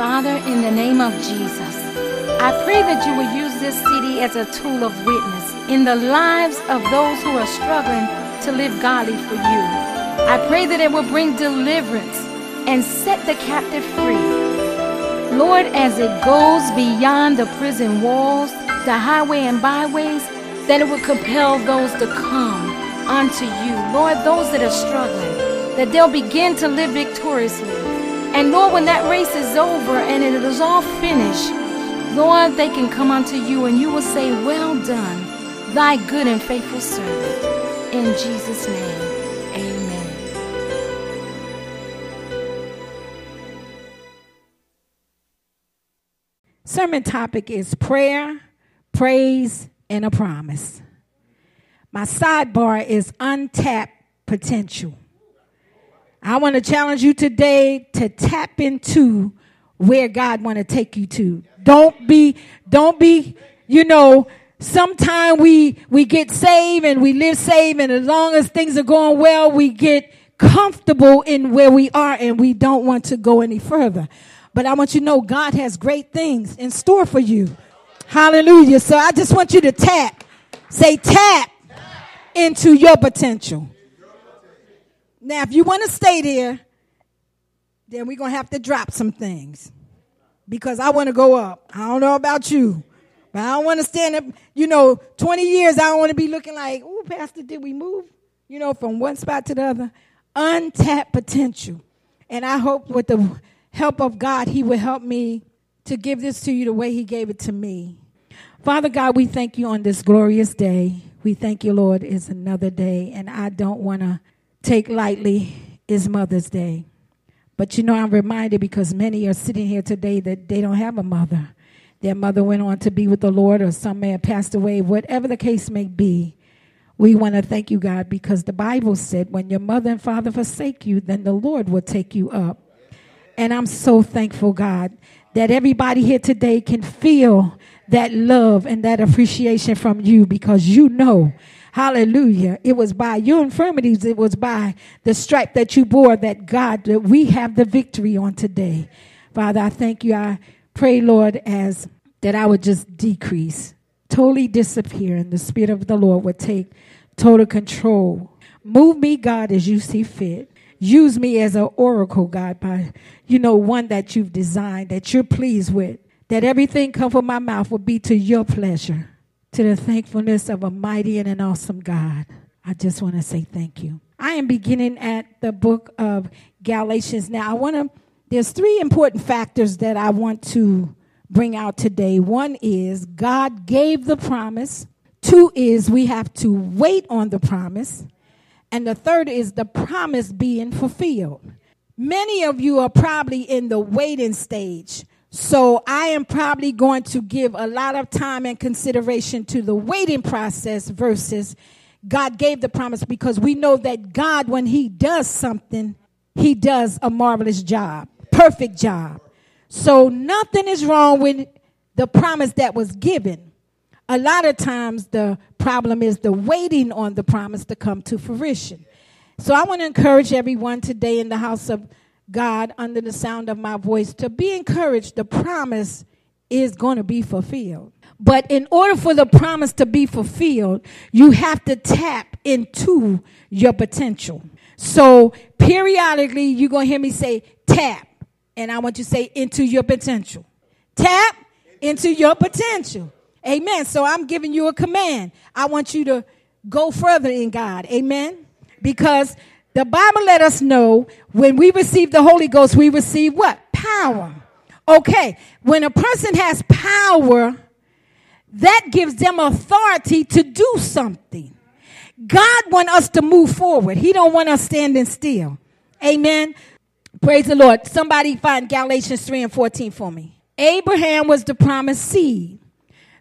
Father, in the name of Jesus, I pray that you will use this city as a tool of witness in the lives of those who are struggling to live godly for you. I pray that it will bring deliverance and set the captive free. Lord, as it goes beyond the prison walls, the highway and byways, that it will compel those to come unto you. Lord, those that are struggling, that they'll begin to live victoriously. And Lord, when that race is over and it is all finished, Lord, they can come unto you and you will say, Well done, thy good and faithful servant. In Jesus' name, amen. Sermon topic is prayer, praise, and a promise. My sidebar is untapped potential. I want to challenge you today to tap into where God want to take you to. Don't be, don't be, you know, sometime we, we get saved and we live saved and as long as things are going well, we get comfortable in where we are and we don't want to go any further. But I want you to know God has great things in store for you. Hallelujah. So I just want you to tap, say tap into your potential. Now, if you want to stay there, then we're going to have to drop some things because I want to go up. I don't know about you, but I don't want to stand up. You know, 20 years, I don't want to be looking like, oh, Pastor, did we move? You know, from one spot to the other. Untapped potential. And I hope with the help of God, He will help me to give this to you the way He gave it to me. Father God, we thank you on this glorious day. We thank you, Lord, it's another day, and I don't want to take lightly is Mother's Day. But you know, I'm reminded because many are sitting here today that they don't have a mother. Their mother went on to be with the Lord, or some may have passed away, whatever the case may be. We want to thank you, God, because the Bible said, when your mother and father forsake you, then the Lord will take you up. And I'm so thankful, God, that everybody here today can feel that love and that appreciation from you because you know Hallelujah. It was by your infirmities, it was by the stripe that you bore that God, that we have the victory on today. Father, I thank you. I pray, Lord, as that I would just decrease, totally disappear, and the Spirit of the Lord would take total control. Move me, God, as you see fit. Use me as an oracle, God, by, you know, one that you've designed, that you're pleased with, that everything come from my mouth will be to your pleasure to the thankfulness of a mighty and an awesome God. I just want to say thank you. I am beginning at the book of Galatians. Now, I want to, there's three important factors that I want to bring out today. One is God gave the promise, two is we have to wait on the promise, and the third is the promise being fulfilled. Many of you are probably in the waiting stage so I am probably going to give a lot of time and consideration to the waiting process versus God gave the promise because we know that God, when He does something, He does a marvelous job, perfect job. So nothing is wrong with the promise that was given. A lot of times the problem is the waiting on the promise to come to fruition. So I want to encourage everyone today in the house of God under the sound of my voice to be encouraged. The promise is going to be fulfilled. But in order for the promise to be fulfilled, you have to tap into your potential. So periodically, you're going to hear me say tap. And I want you to say into your potential. Tap into your potential. Amen. So I'm giving you a command. I want you to go further in God. Amen. Because the Bible let us know when we receive the Holy Ghost, we receive what? Power. Okay. When a person has power, that gives them authority to do something. God want us to move forward. He don't want us standing still. Amen. Praise the Lord. Somebody find Galatians 3 and 14 for me. Abraham was the promised seed.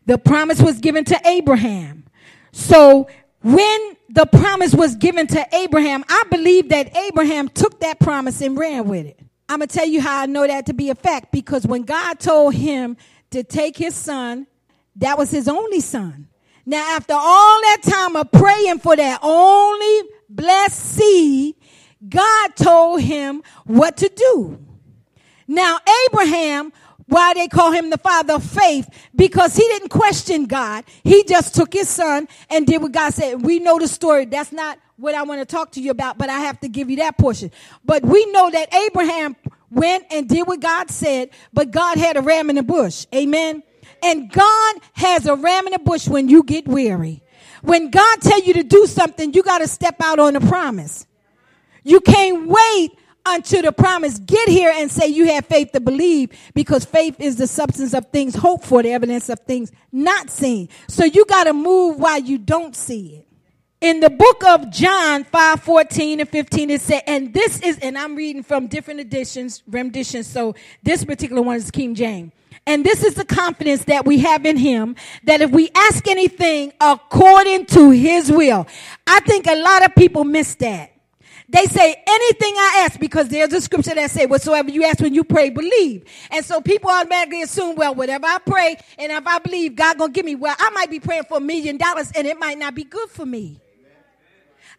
The promise was given to Abraham. So when the promise was given to Abraham, I believe that Abraham took that promise and ran with it. I'm going to tell you how I know that to be a fact because when God told him to take his son, that was his only son. Now, after all that time of praying for that only blessed seed, God told him what to do. Now, Abraham, why they call him the father of faith, because he didn't question God. He just took his son and did what God said. We know the story. That's not what I want to talk to you about, but I have to give you that portion. But we know that Abraham went and did what God said, but God had a ram in the bush. Amen. And God has a ram in the bush when you get weary. When God tell you to do something, you got to step out on the promise. You can't wait unto the promise. Get here and say you have faith to believe because faith is the substance of things hoped for, the evidence of things not seen. So you got to move while you don't see it. In the book of John 5 14 and 15, it said, and this is, and I'm reading from different editions, renditions, so this particular one is King James. And this is the confidence that we have in him that if we ask anything according to his will, I think a lot of people miss that. They say anything I ask because there's a scripture that say whatsoever you ask when you pray, believe. And so people automatically assume, well, whatever I pray and if I believe God gonna give me, well, I might be praying for a million dollars and it might not be good for me.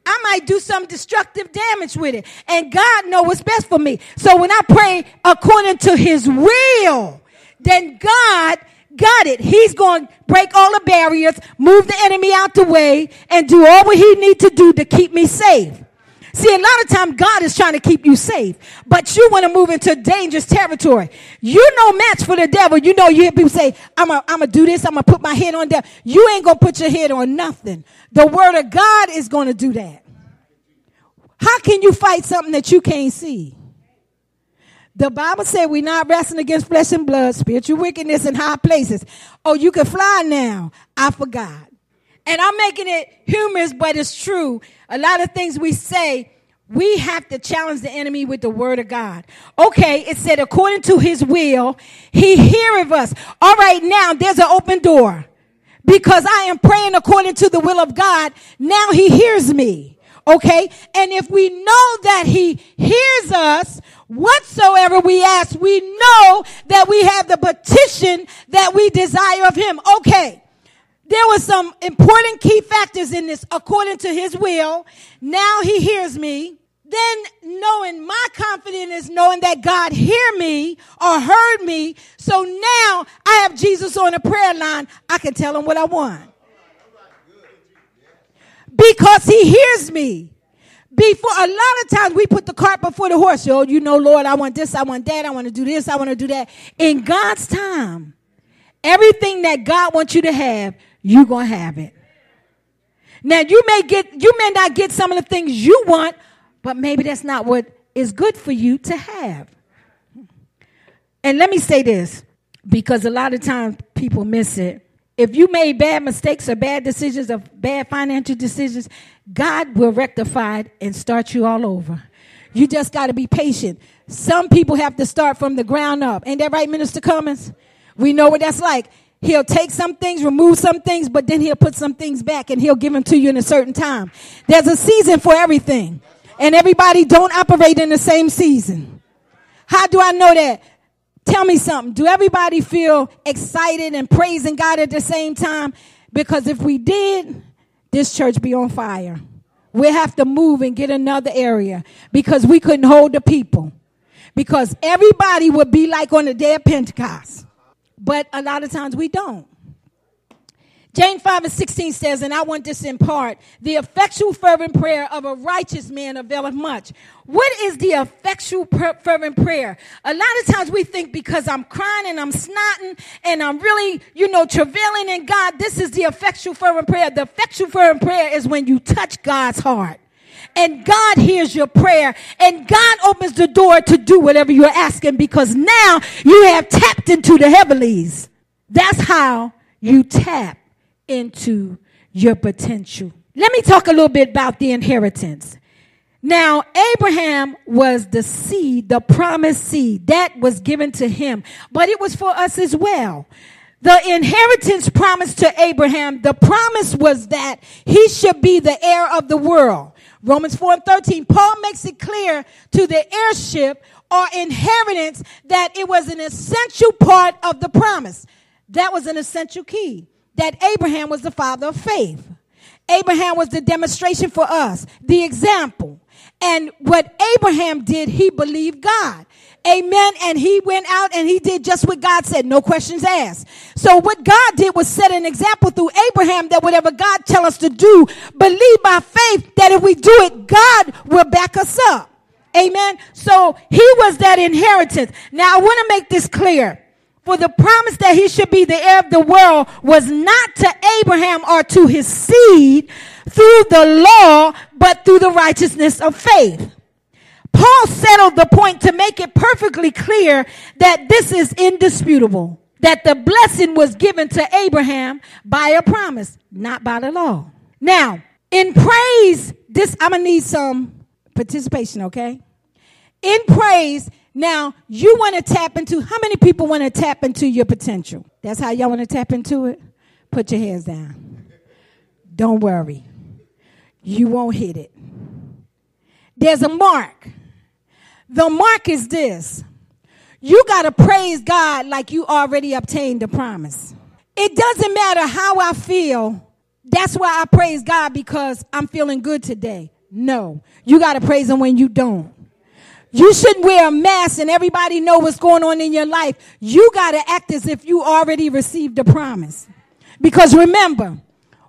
I might do some destructive damage with it. And God know what's best for me. So when I pray according to his will, then God got it. He's going to break all the barriers, move the enemy out the way, and do all what he need to do to keep me safe. See, a lot of time God is trying to keep you safe, but you want to move into dangerous territory. You're no match for the devil. You know, you hear people say, I'm going to do this. I'm going to put my head on devil. You ain't going to put your head on nothing. The word of God is going to do that. How can you fight something that you can't see? The Bible said we're not wrestling against flesh and blood, spiritual wickedness in high places. Oh, you can fly now. I forgot. And I'm making it humorous, but it's true. A lot of things we say, we have to challenge the enemy with the word of God. Okay, it said, according to his will, he heareth us. All right, now there's an open door. Because I am praying according to the will of God, now he hears me. Okay? And if we know that he hears us, whatsoever we ask, we know that we have the petition that we desire of him. Okay there were some important key factors in this according to his will. Now he hears me. Then knowing my confidence is knowing that God hear me or heard me. So now I have Jesus on a prayer line. I can tell him what I want. Because he hears me. Before a lot of times we put the cart before the horse. Oh, you know, Lord, I want this, I want that, I want to do this, I want to do that. In God's time, everything that God wants you to have, you're going to have it. Now, you may get, you may not get some of the things you want, but maybe that's not what is good for you to have. And let me say this, because a lot of times people miss it. If you made bad mistakes or bad decisions or bad financial decisions, God will rectify it and start you all over. You just got to be patient. Some people have to start from the ground up. Ain't that right, Minister Cummins? We know what that's like. He'll take some things, remove some things, but then he'll put some things back and he'll give them to you in a certain time. There's a season for everything. And everybody don't operate in the same season. How do I know that? Tell me something. Do everybody feel excited and praising God at the same time? Because if we did, this church be on fire. We have to move and get another area because we couldn't hold the people. Because everybody would be like on the day of Pentecost. But a lot of times we don't. James 5 and 16 says, and I want this in part, the effectual fervent prayer of a righteous man availeth much. What is the effectual fervent prayer? A lot of times we think because I'm crying and I'm snotting and I'm really, you know, travailing in God, this is the effectual fervent prayer. The effectual fervent prayer is when you touch God's heart and God hears your prayer and God opens the door to do whatever you're asking because now you have tapped into the heavenlies. That's how you tap into your potential. Let me talk a little bit about the inheritance. Now, Abraham was the seed, the promised seed that was given to him, but it was for us as well. The inheritance promised to Abraham, the promise was that he should be the heir of the world. Romans 4 and 13, Paul makes it clear to the heirship or inheritance that it was an essential part of the promise. That was an essential key. That Abraham was the father of faith. Abraham was the demonstration for us, the example. And what Abraham did, he believed God. Amen. And he went out and he did just what God said. No questions asked. So what God did was set an example through Abraham that whatever God tell us to do, believe by faith that if we do it, God will back us up. Amen. So he was that inheritance. Now I want to make this clear. For the promise that he should be the heir of the world was not to Abraham or to his seed through the law, but through the righteousness of faith. Paul settled the point to make it perfectly clear that this is indisputable. That the blessing was given to Abraham by a promise, not by the law. Now, in praise, this, I'm gonna need some participation, okay? In praise, now you wanna tap into, how many people wanna tap into your potential? That's how y'all wanna tap into it? Put your hands down. Don't worry. You won't hit it. There's a mark. The mark is this you got to praise God like you already obtained the promise. It doesn't matter how I feel. That's why I praise God because I'm feeling good today. No, you got to praise Him when you don't. You shouldn't wear a mask and everybody know what's going on in your life. You got to act as if you already received the promise. Because remember,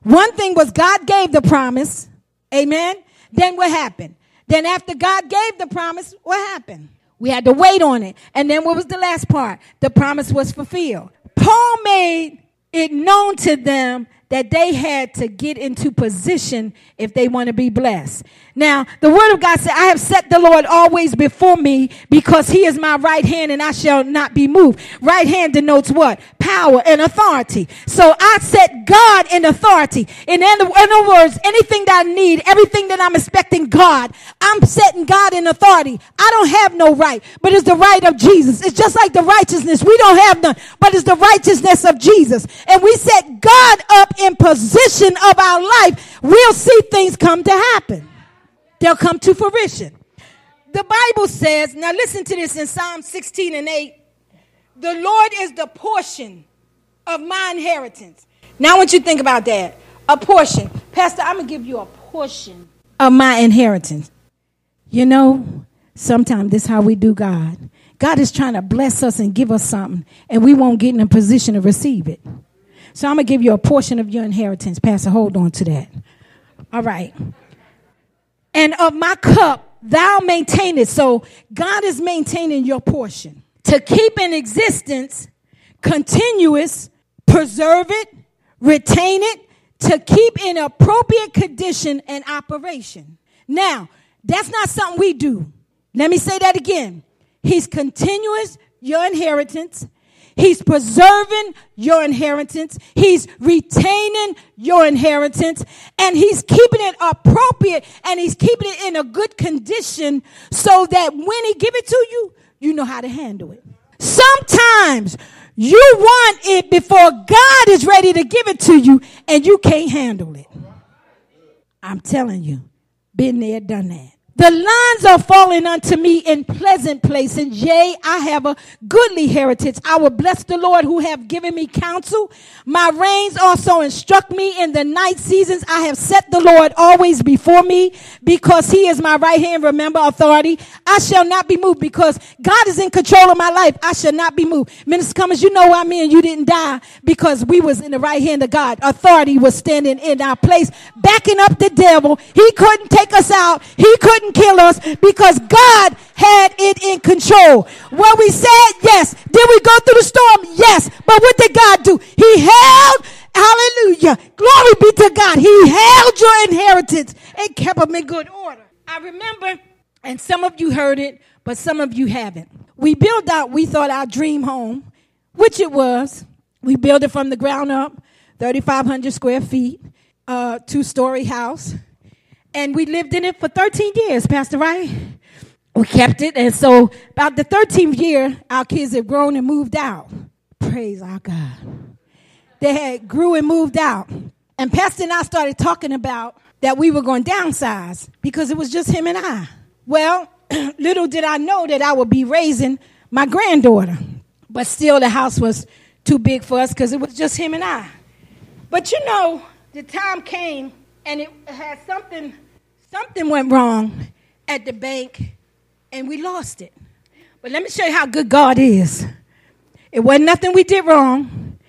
one thing was God gave the promise. Amen. Then what happened? Then after God gave the promise, what happened? We had to wait on it. And then what was the last part? The promise was fulfilled. Paul made it known to them that they had to get into position if they want to be blessed. Now, the word of God said, I have set the Lord always before me because he is my right hand and I shall not be moved. Right hand denotes what? Power and authority. So I set God in authority. In other, words, anything that I need, everything that I'm expecting God, I'm setting God in authority. I don't have no right, but it's the right of Jesus. It's just like the righteousness. We don't have none, but it's the righteousness of Jesus. And we set God up in position of our life. We'll see things come to happen they'll come to fruition. The Bible says, now listen to this in Psalm 16 and 8 the Lord is the portion of my inheritance. Now I want you to think about that. A portion. Pastor, I'm going to give you a portion of my inheritance. You know, sometimes this is how we do God. God is trying to bless us and give us something, and we won't get in a position to receive it. So I'm going to give you a portion of your inheritance. Pastor, hold on to that. All right and of my cup thou maintain it. So God is maintaining your portion to keep in existence, continuous, preserve it, retain it, to keep in appropriate condition and operation. Now, that's not something we do. Let me say that again. He's continuous, your inheritance. He's preserving your inheritance. He's retaining your inheritance and he's keeping it appropriate and he's keeping it in a good condition so that when he give it to you, you know how to handle it. Sometimes you want it before God is ready to give it to you and you can't handle it. I'm telling you, been there, done that. The lines are falling unto me in pleasant place, and Yea, I have a goodly heritage. I will bless the Lord who have given me counsel. My reins also instruct me in the night seasons. I have set the Lord always before me because he is my right hand. Remember authority. I shall not be moved because God is in control of my life. I shall not be moved. Minister Cummings, you know I mean? You didn't die because we was in the right hand of God. Authority was standing in our place, backing up the devil. He couldn't take us out. He couldn't kill us because God had it in control. What we said, yes. Did we go through the storm? Yes. But what did God do? He held, hallelujah, glory be to God. He held your inheritance and kept them in good order. I remember, and some of you heard it, but some of you haven't. We built out, we thought our dream home, which it was. We built it from the ground up, 3,500 square feet, uh, two story house. And we lived in it for 13 years, Pastor Right? We kept it. And so about the 13th year, our kids had grown and moved out. Praise our God. They had grew and moved out. And Pastor and I started talking about that we were going downsize because it was just him and I. Well, little did I know that I would be raising my granddaughter. But still, the house was too big for us because it was just him and I. But you know, the time came and it had something something went wrong at the bank and we lost it But let me show you how good God is. It wasn't nothing we did wrong.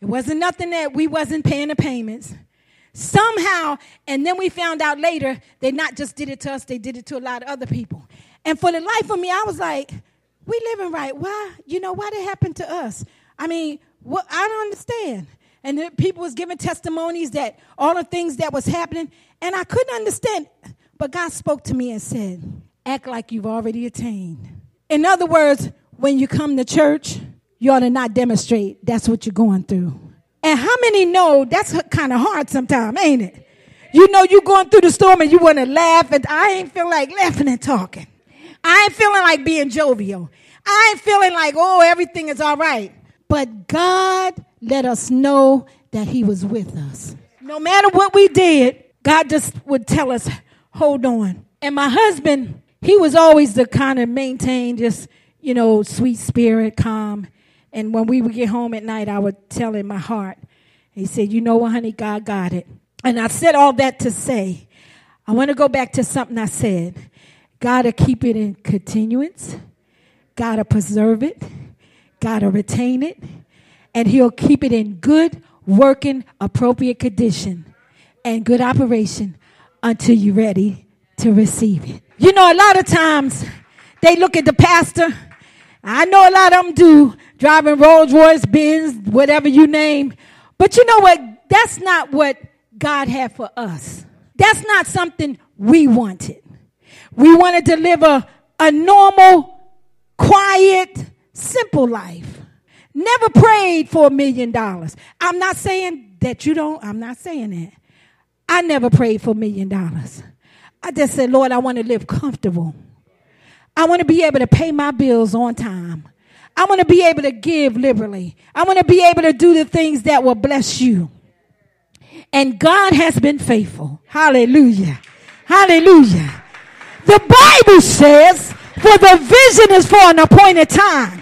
It wasn't nothing that we wasn't paying the payments. Somehow, and then we found out later, they not just did it to us, they did it to a lot of other people. And for the life of me, I was like, we living right. Why? You know, why did it happen to us? I mean, what I don't understand. And the people was giving testimonies that all the things that was happening, and I couldn't understand. But God spoke to me and said, act like you've already attained. In other words, when you come to church, you ought to not demonstrate that's what you're going through. And how many know that's kind of hard sometimes, ain't it? You know you're going through the storm and you want to laugh, and I ain't feel like laughing and talking. I ain't feeling like being jovial. I ain't feeling like, oh, everything is all right. But God let us know that He was with us. No matter what we did, God just would tell us, hold on. And my husband, he was always the kind of maintain just, you know, sweet spirit, calm. And when we would get home at night, I would tell him my heart. He said, You know what, honey, God got it. And I said all that to say, I want to go back to something I said. God to keep it in continuance, God to preserve it, God to retain it, and He'll keep it in good, working, appropriate condition and good operation until you're ready to receive it. You know, a lot of times they look at the pastor. I know a lot of them do, driving Rolls Royce, Benz, whatever you name. But you know what? That's not what God had for us. That's not something we wanted. We wanted to live a, a normal, quiet, simple life. Never prayed for a million dollars. I'm not saying that you don't, I'm not saying that. I never prayed for a million dollars. I just said, Lord, I want to live comfortable. I want to be able to pay my bills on time. I want to be able to give liberally. I want to be able to do the things that will bless you. And God has been faithful. Hallelujah. Hallelujah. The Bible says, for the vision is for an appointed time.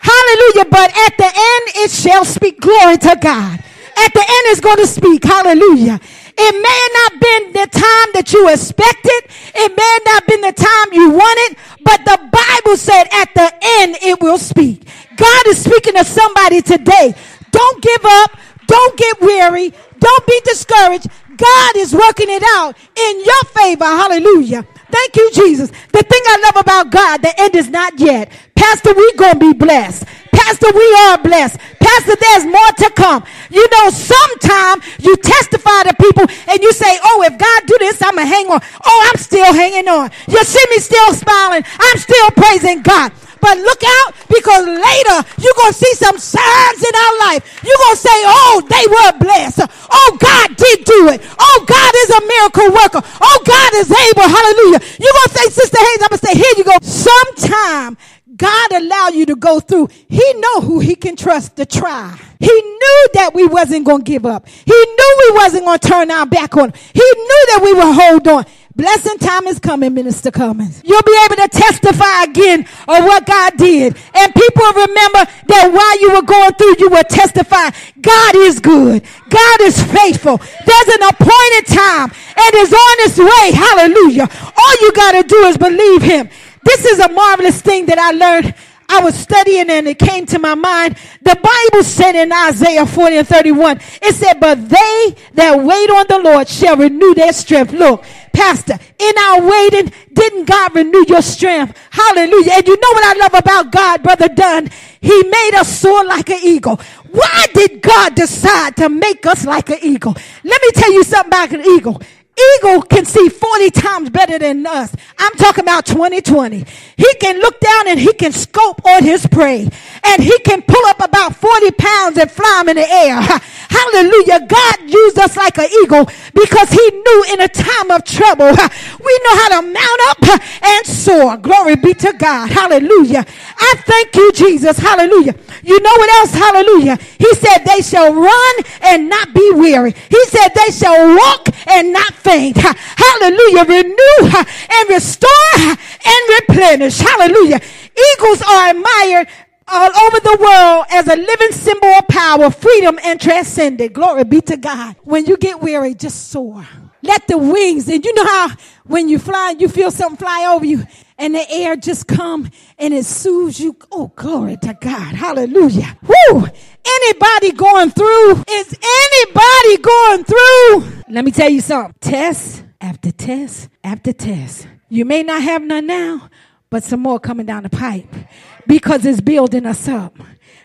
Hallelujah. But at the end, it shall speak glory to God. At the end, it's going to speak. Hallelujah. It may not been the time that you expected. It may not been the time you wanted, but the Bible said at the end it will speak. God is speaking to somebody today. Don't give up. Don't get weary. Don't be discouraged. God is working it out in your favor. Hallelujah. Thank you, Jesus. The thing I love about God, the end is not yet. Pastor, we gonna be blessed. Pastor, we are blessed. Pastor, there's more to come. You know, sometimes you testify to people and you say, oh, if God do this, I'm going to hang on. Oh, I'm still hanging on. You see me still smiling. I'm still praising God. But look out because later you're going to see some signs in our life. You're going to say, oh, they were blessed. Oh, God did do it. Oh, God is a miracle worker. Oh, God is able. Hallelujah. You're going to say, Sister Hayes, I'm going to say, here you go. Sometime God allow you to go through. He know who he can trust to try. He knew that we wasn't going to give up. He knew we wasn't going to turn our back on him. He knew that we would hold on. Blessing time is coming, Minister Cummins. You'll be able to testify again of what God did. And people remember that while you were going through, you were testifying. God is good. God is faithful. There's an appointed time and is on its way. Hallelujah. All you got to do is believe him. This is a marvelous thing that I learned. I was studying and it came to my mind. The Bible said in Isaiah 40 and 31, it said, but they that wait on the Lord shall renew their strength. Look, Pastor, in our waiting, didn't God renew your strength? Hallelujah. And you know what I love about God, Brother Dunn? He made us soar like an eagle. Why did God decide to make us like an eagle? Let me tell you something about an eagle eagle can see 40 times better than us. I'm talking about 2020. He can look down and he can scope on his prey. And he can pull up about 40 pounds and fly them in the air. Hallelujah. God used us like an eagle because he knew in a time of trouble, we know how to mount up and soar. Glory be to God. Hallelujah. I thank you, Jesus. Hallelujah. You know what else? Hallelujah. He said they shall run and not be weary. He said they shall walk and not. Hallelujah. Renew and restore and replenish. Hallelujah. Eagles are admired all over the world as a living symbol of power, freedom, and transcendent. Glory be to God. When you get weary, just soar. Let the wings, and you know how when you fly, you feel something fly over you, and the air just come and it soothes you. Oh, glory to God. Hallelujah. Woo! Anybody going through? Is anybody going through? Let me tell you something. Test after test after test. You may not have none now, but some more coming down the pipe because it's building us up.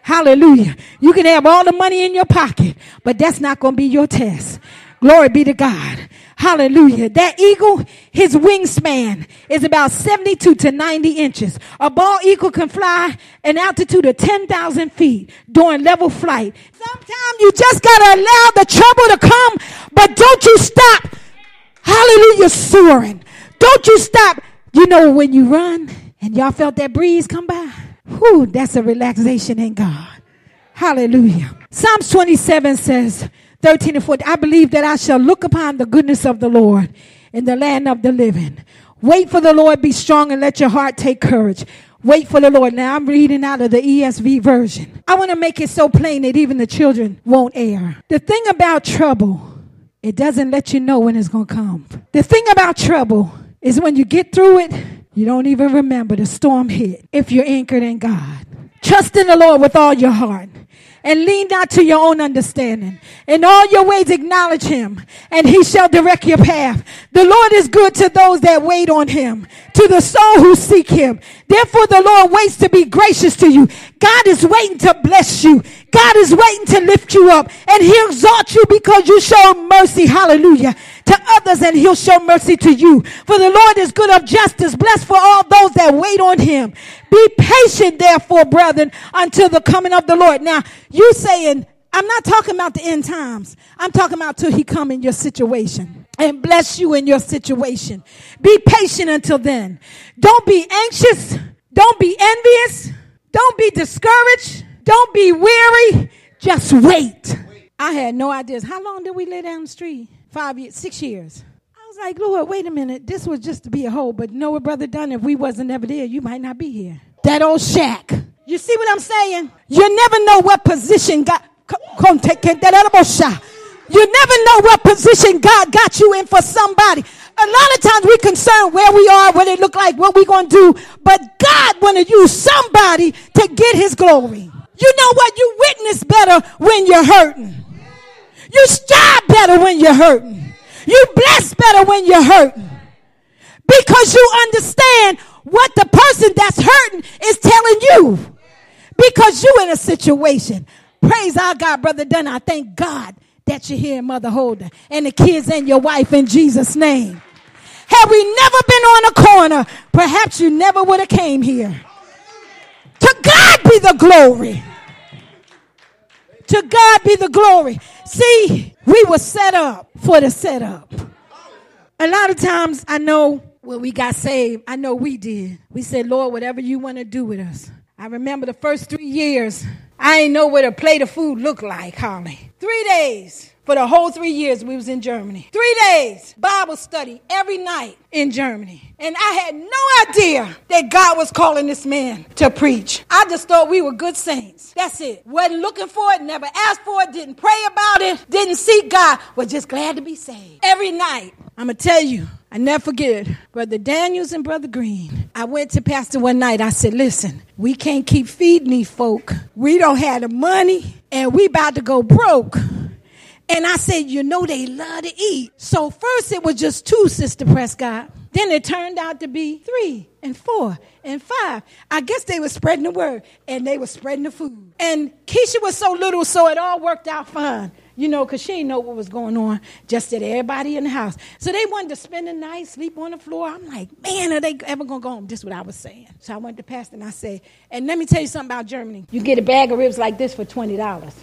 Hallelujah. You can have all the money in your pocket, but that's not going to be your test. Glory be to God. Hallelujah. That eagle, his wingspan is about 72 to 90 inches. A bald eagle can fly an altitude of 10,000 feet during level flight. Sometimes you just got to allow the trouble to come, but don't you stop. Hallelujah, soaring. Don't you stop. You know, when you run and y'all felt that breeze come by, whew, that's a relaxation in God. Hallelujah. Psalms 27 says, 13 and 14, I believe that I shall look upon the goodness of the Lord in the land of the living. Wait for the Lord, be strong, and let your heart take courage. Wait for the Lord. Now I'm reading out of the ESV version. I want to make it so plain that even the children won't err. The thing about trouble, it doesn't let you know when it's going to come. The thing about trouble is when you get through it, you don't even remember the storm hit if you're anchored in God. Trust in the Lord with all your heart and lean not to your own understanding. In all your ways acknowledge him and he shall direct your path. The Lord is good to those that wait on him, to the soul who seek him. Therefore the Lord waits to be gracious to you. God is waiting to bless you. God is waiting to lift you up and he'll exalt you because you show mercy. Hallelujah. To others and he'll show mercy to you. For the Lord is good of justice, blessed for all those that wait on him. Be patient, therefore, brethren, until the coming of the Lord. Now, you saying, I'm not talking about the end times. I'm talking about till he come in your situation and bless you in your situation. Be patient until then. Don't be anxious. Don't be envious. Don't be discouraged. Don't be weary. Just wait. I had no ideas. How long did we lay down the street? Five years, six years. I was like, Lord, wait a minute. This was just to be a hole, but no, Brother Dunn, if we wasn't ever there, you might not be here. That old shack. You see what I'm saying? You never know what position God come take that other shot. You never know what position God got you in for somebody. A lot of times we concerned where we are, what it look like, what we gonna do, but God wanna use somebody to get his glory. You know what? You witness better when you're hurting. You strive better when you're hurting. You bless better when you're hurting. Because you understand what the person that's hurting is telling you. Because you in a situation. Praise our God, Brother Dunn. I thank God that you're here, Mother Holder, and the kids and your wife in Jesus' name. Had we never been on a corner, perhaps you never would have came here. To God be the glory. To God be the glory. See, we were set up for the setup. A lot of times I know when we got saved, I know we did. We said, Lord, whatever you want to do with us. I remember the first three years, I didn't know what a plate of food looked like, Holly. Three days for the whole three years we was in Germany. Three days Bible study every night in Germany. And I had no idea that God was calling this man to preach. I just thought we were good saints. That's it. Wasn't looking for it, never asked for it, didn't pray about it, didn't seek God, was just glad to be saved. Every night. I'm going to tell you, I never forget Brother Daniels and Brother Green. I went to Pastor one night. I said, listen, we can't keep feeding these folk. We don't have the money and we about to go broke. And I said, you know, they love to eat. So first it was just two, Sister Prescott. Then it turned out to be three and four and five. I guess they were spreading the word and they were spreading the food. And Keisha was so little, so it all worked out fine. You know, because she didn't know what was going on, just that everybody in the house. So they wanted to spend the night, sleep on the floor. I'm like, man, are they ever going to go home? This is what I was saying. So I went to Pastor and I said, and let me tell you something about Germany. You get a bag of ribs like this for $20.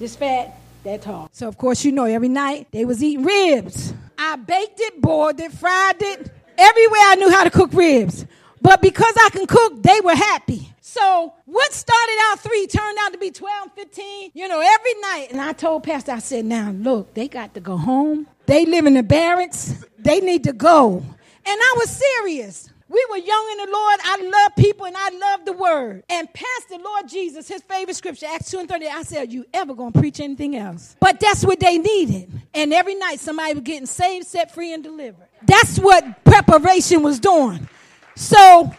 This fat, that tall. So of course you know every night they was eating ribs. I baked it, boiled it, fried it. Everywhere I knew how to cook ribs. But because I can cook, they were happy. So what started out three turned out to be 12, 15, you know, every night. And I told Pastor, I said, now look, they got to go home. They live in the barracks. They need to go. And I was serious. We were young in the Lord. I love people and I love the word. And Pastor Lord Jesus, his favorite scripture, Acts 2 and 30, I said, You ever gonna preach anything else? But that's what they needed. And every night somebody was getting saved, set free, and delivered. That's what preparation was doing. So,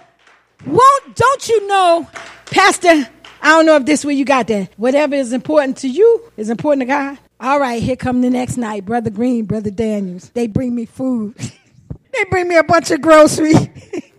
won't don't you know, Pastor? I don't know if this where you got that. Whatever is important to you is important to God. All right, here come the next night, Brother Green, Brother Daniels. They bring me food. they bring me a bunch of groceries.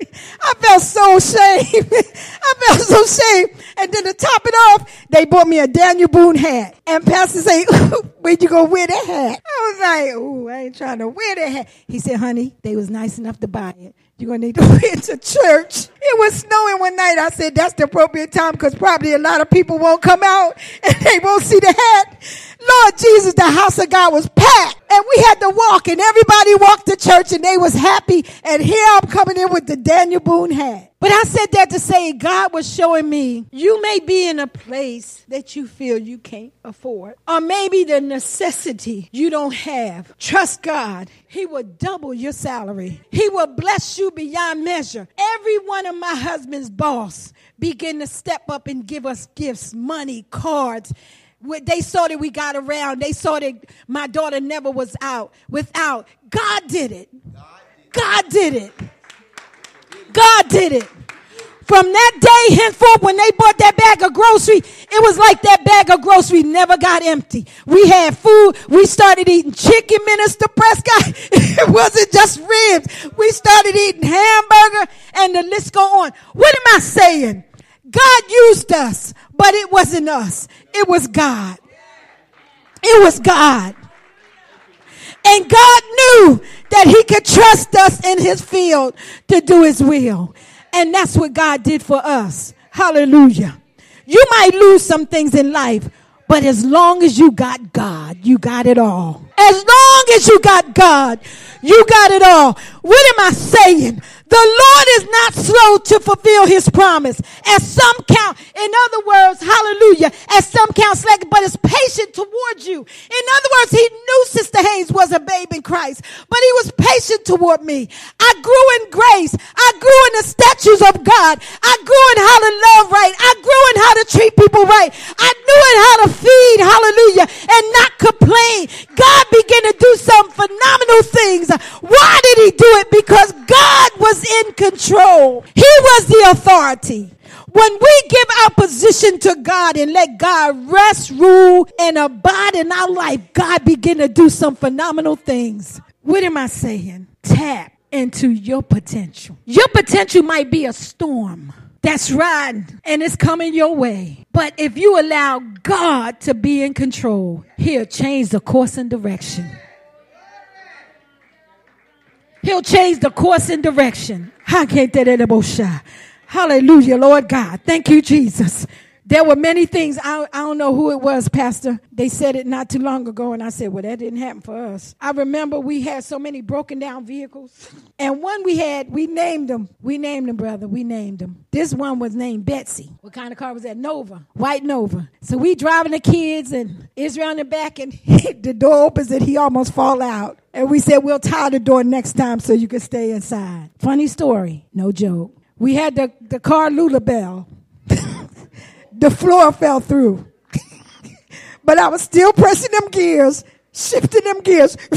I felt so ashamed. I felt so ashamed. And then to top it off, they bought me a Daniel Boone hat. And Pastor say, where'd you go wear that hat? I was like, oh, I ain't trying to wear that hat. He said, honey, they was nice enough to buy it. You're going to need to wear it to church. It was snowing one night. I said, that's the appropriate time because probably a lot of people won't come out and they won't see the hat. Lord Jesus, the house of God was packed we had to walk and everybody walked to church and they was happy. And here I'm coming in with the Daniel Boone hat. But I said that to say God was showing me you may be in a place that you feel you can't afford, or maybe the necessity you don't have. Trust God. He will double your salary. He will bless you beyond measure. Every one of my husband's boss begin to step up and give us gifts, money, cards they saw that we got around. They saw that my daughter never was out without. God did it. God did it. God did it. From that day henceforth, when they bought that bag of grocery, it was like that bag of grocery never got empty. We had food. We started eating chicken, Minister Prescott. it wasn't just ribs. We started eating hamburger, and the list go on. What am I saying? God used us, but it wasn't us. It was God. It was God. And God knew that he could trust us in his field to do his will. And that's what God did for us. Hallelujah. You might lose some things in life, but as long as you got God, you got it all. As long as you got God, you got it all. What am I saying? The Lord is not slow to fulfill his promise. As some count, in other words, hallelujah, as some count slack, but is patient towards you. In other words, he knew Sister Haynes was a babe in Christ, but he was patient toward me. I grew in grace. I grew in the statutes of God. I grew in how to love right. I grew in how to treat people right. I knew in how to feed, hallelujah, and not complain. God began to do some phenomenal things. Why did he do it? Because God was in control. He was the authority. When we give our position to God and let God rest, rule, and abide in our life, God begin to do some phenomenal things. What am I saying? Tap into your potential. Your potential might be a storm that's riding and it's coming your way. But if you allow God to be in control, He'll change the course and direction. He'll change the course and direction. Hallelujah, Lord God. Thank you, Jesus. There were many things. I, I don't know who it was, Pastor. They said it not too long ago, and I said, Well, that didn't happen for us. I remember we had so many broken down vehicles. And one we had, we named them. We named them, brother. We named them. This one was named Betsy. What kind of car was that? Nova. White Nova. So we driving the kids, and Israel in the back, and the door opens, and he almost fall out. And we said, We'll tie the door next time so you can stay inside. Funny story, no joke. We had the, the car Lula Bell the floor fell through. but I was still pressing them gears, shifting them gears.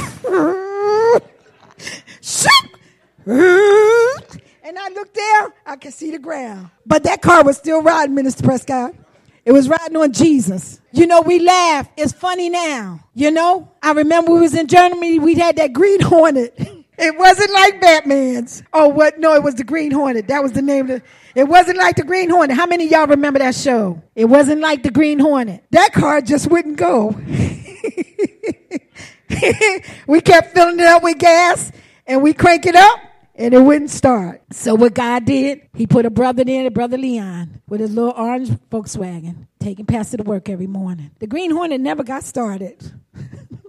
and I looked there, I could see the ground. But that car was still riding, Minister Prescott. It was riding on Jesus. You know, we laugh. It's funny now. You know, I remember we was in Germany, we had that green hornet. It wasn't like Batman's. Oh, what? No, it was the Green Hornet. That was the name of the. It wasn't like the Green Hornet. How many y'all remember that show? It wasn't like the Green Hornet. That car just wouldn't go. we kept filling it up with gas and we crank it up and it wouldn't start. So what God did, he put a brother in, a brother Leon, with his little orange Volkswagen, taking Pastor to work every morning. The Green Hornet never got started.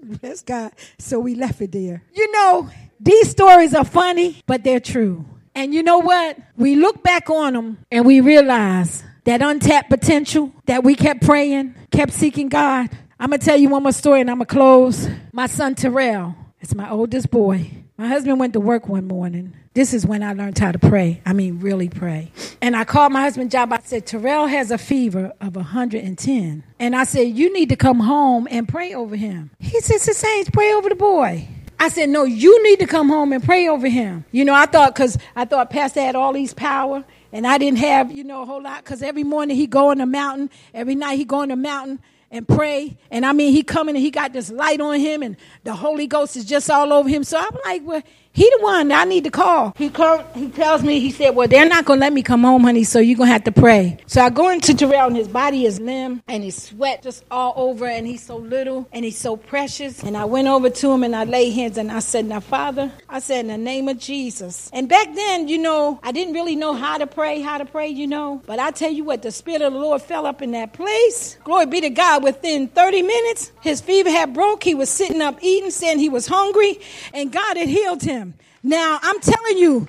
Bless God. So we left it there. You know, these stories are funny, but they're true. And you know what? We look back on them and we realize that untapped potential that we kept praying, kept seeking God. I'm going to tell you one more story and I'm going to close. My son Terrell, it's my oldest boy. My husband went to work one morning. This is when I learned how to pray. I mean, really pray. And I called my husband Job. I said, Terrell has a fever of 110. And I said, You need to come home and pray over him. He said, Haynes, pray over the boy. I said, no, you need to come home and pray over him. You know, I thought, because I thought Pastor had all these power and I didn't have, you know, a whole lot, because every morning he go on the mountain, every night he go on the mountain and pray. And I mean, he coming and he got this light on him and the Holy Ghost is just all over him. So I'm like, well, he the one I need to call. He call, he tells me, he said, Well, they're not gonna let me come home, honey, so you're gonna have to pray. So I go into Terrell and his body is limp and his sweat just all over and he's so little and he's so precious. And I went over to him and I laid hands and I said, Now Father, I said, in the name of Jesus. And back then, you know, I didn't really know how to pray, how to pray, you know. But I tell you what, the Spirit of the Lord fell up in that place. Glory be to God. Within 30 minutes, his fever had broke. He was sitting up eating, saying he was hungry, and God had healed him. Now, I'm telling you,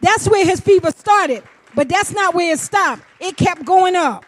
that's where his fever started, but that's not where it stopped. It kept going up.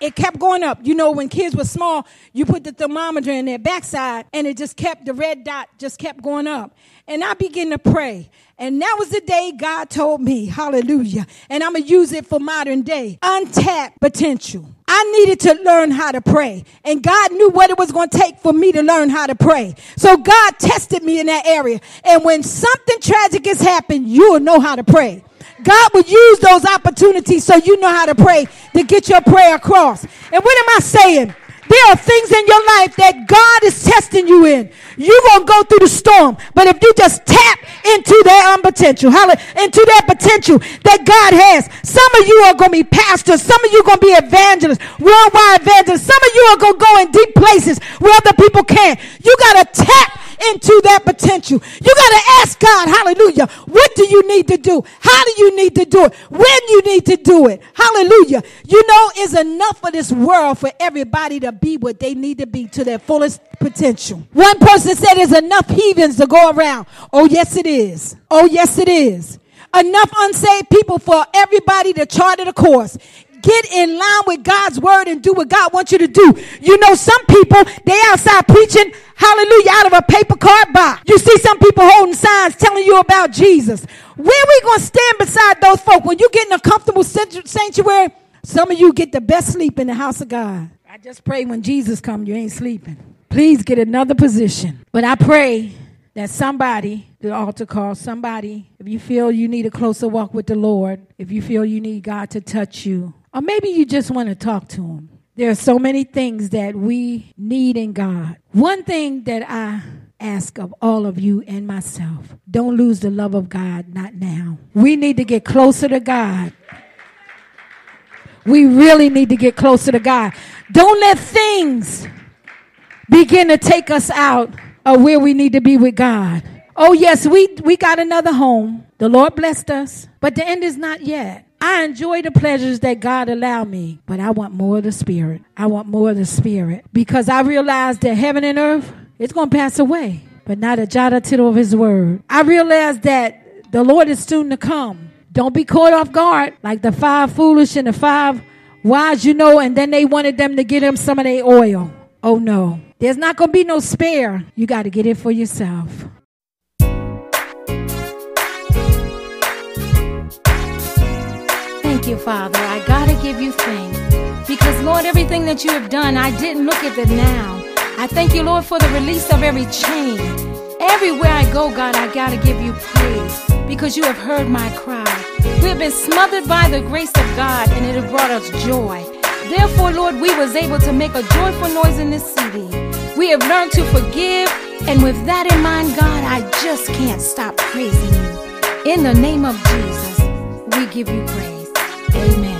It kept going up. You know, when kids were small, you put the thermometer in their backside and it just kept, the red dot just kept going up. And I began to pray. And that was the day God told me, hallelujah. And I'm going to use it for modern day. Untapped potential. I needed to learn how to pray. And God knew what it was going to take for me to learn how to pray. So God tested me in that area. And when something tragic has happened, you'll know how to pray. God would use those opportunities so you know how to pray to get your prayer across. And what am I saying? There are things in your life that God is testing you in. You're going to go through the storm. But if you just tap into that potential, into that potential that God has, some of you are going to be pastors. Some of you are going to be evangelists, worldwide evangelists. Some of you are going to go in deep places where other people can't. You got to tap into that potential. You got to ask God, hallelujah, what do you need to do? How do you need to do it? When you need to do it. Hallelujah. You know, it's enough for this world for everybody to be what they need to be to their fullest potential. One person said there's enough heathens to go around. Oh, yes, it is. Oh, yes, it is. Enough unsaved people for everybody to chart a course get in line with God's word and do what God wants you to do. You know, some people, they outside preaching, hallelujah, out of a paper card box. You see some people holding signs telling you about Jesus. Where we going to stand beside those folk when you get in a comfortable sanctuary? Some of you get the best sleep in the house of God. I just pray when Jesus comes, you ain't sleeping. Please get another position. But I pray that somebody, the altar call, somebody, if you feel you need a closer walk with the Lord, if you feel you need God to touch you, or maybe you just want to talk to him. There are so many things that we need in God. One thing that I ask of all of you and myself don't lose the love of God, not now. We need to get closer to God. We really need to get closer to God. Don't let things begin to take us out of where we need to be with God. Oh, yes, we, we got another home. The Lord blessed us, but the end is not yet. I enjoy the pleasures that God allowed me, but I want more of the Spirit. I want more of the Spirit because I realize that heaven and earth is going to pass away, but not a jot or tittle of His word. I realize that the Lord is soon to come. Don't be caught off guard like the five foolish and the five wise, you know, and then they wanted them to get him some of their oil. Oh no, there's not going to be no spare. You got to get it for yourself. Thank you, Father. I gotta give you thanks. Because, Lord, everything that you have done, I didn't look at it now. I thank you, Lord, for the release of every chain. Everywhere I go, God, I gotta give you praise because you have heard my cry. We have been smothered by the grace of God and it has brought us joy. Therefore, Lord, we was able to make a joyful noise in this city. We have learned to forgive, and with that in mind, God, I just can't stop praising you. In the name of Jesus, we give you praise. Amen.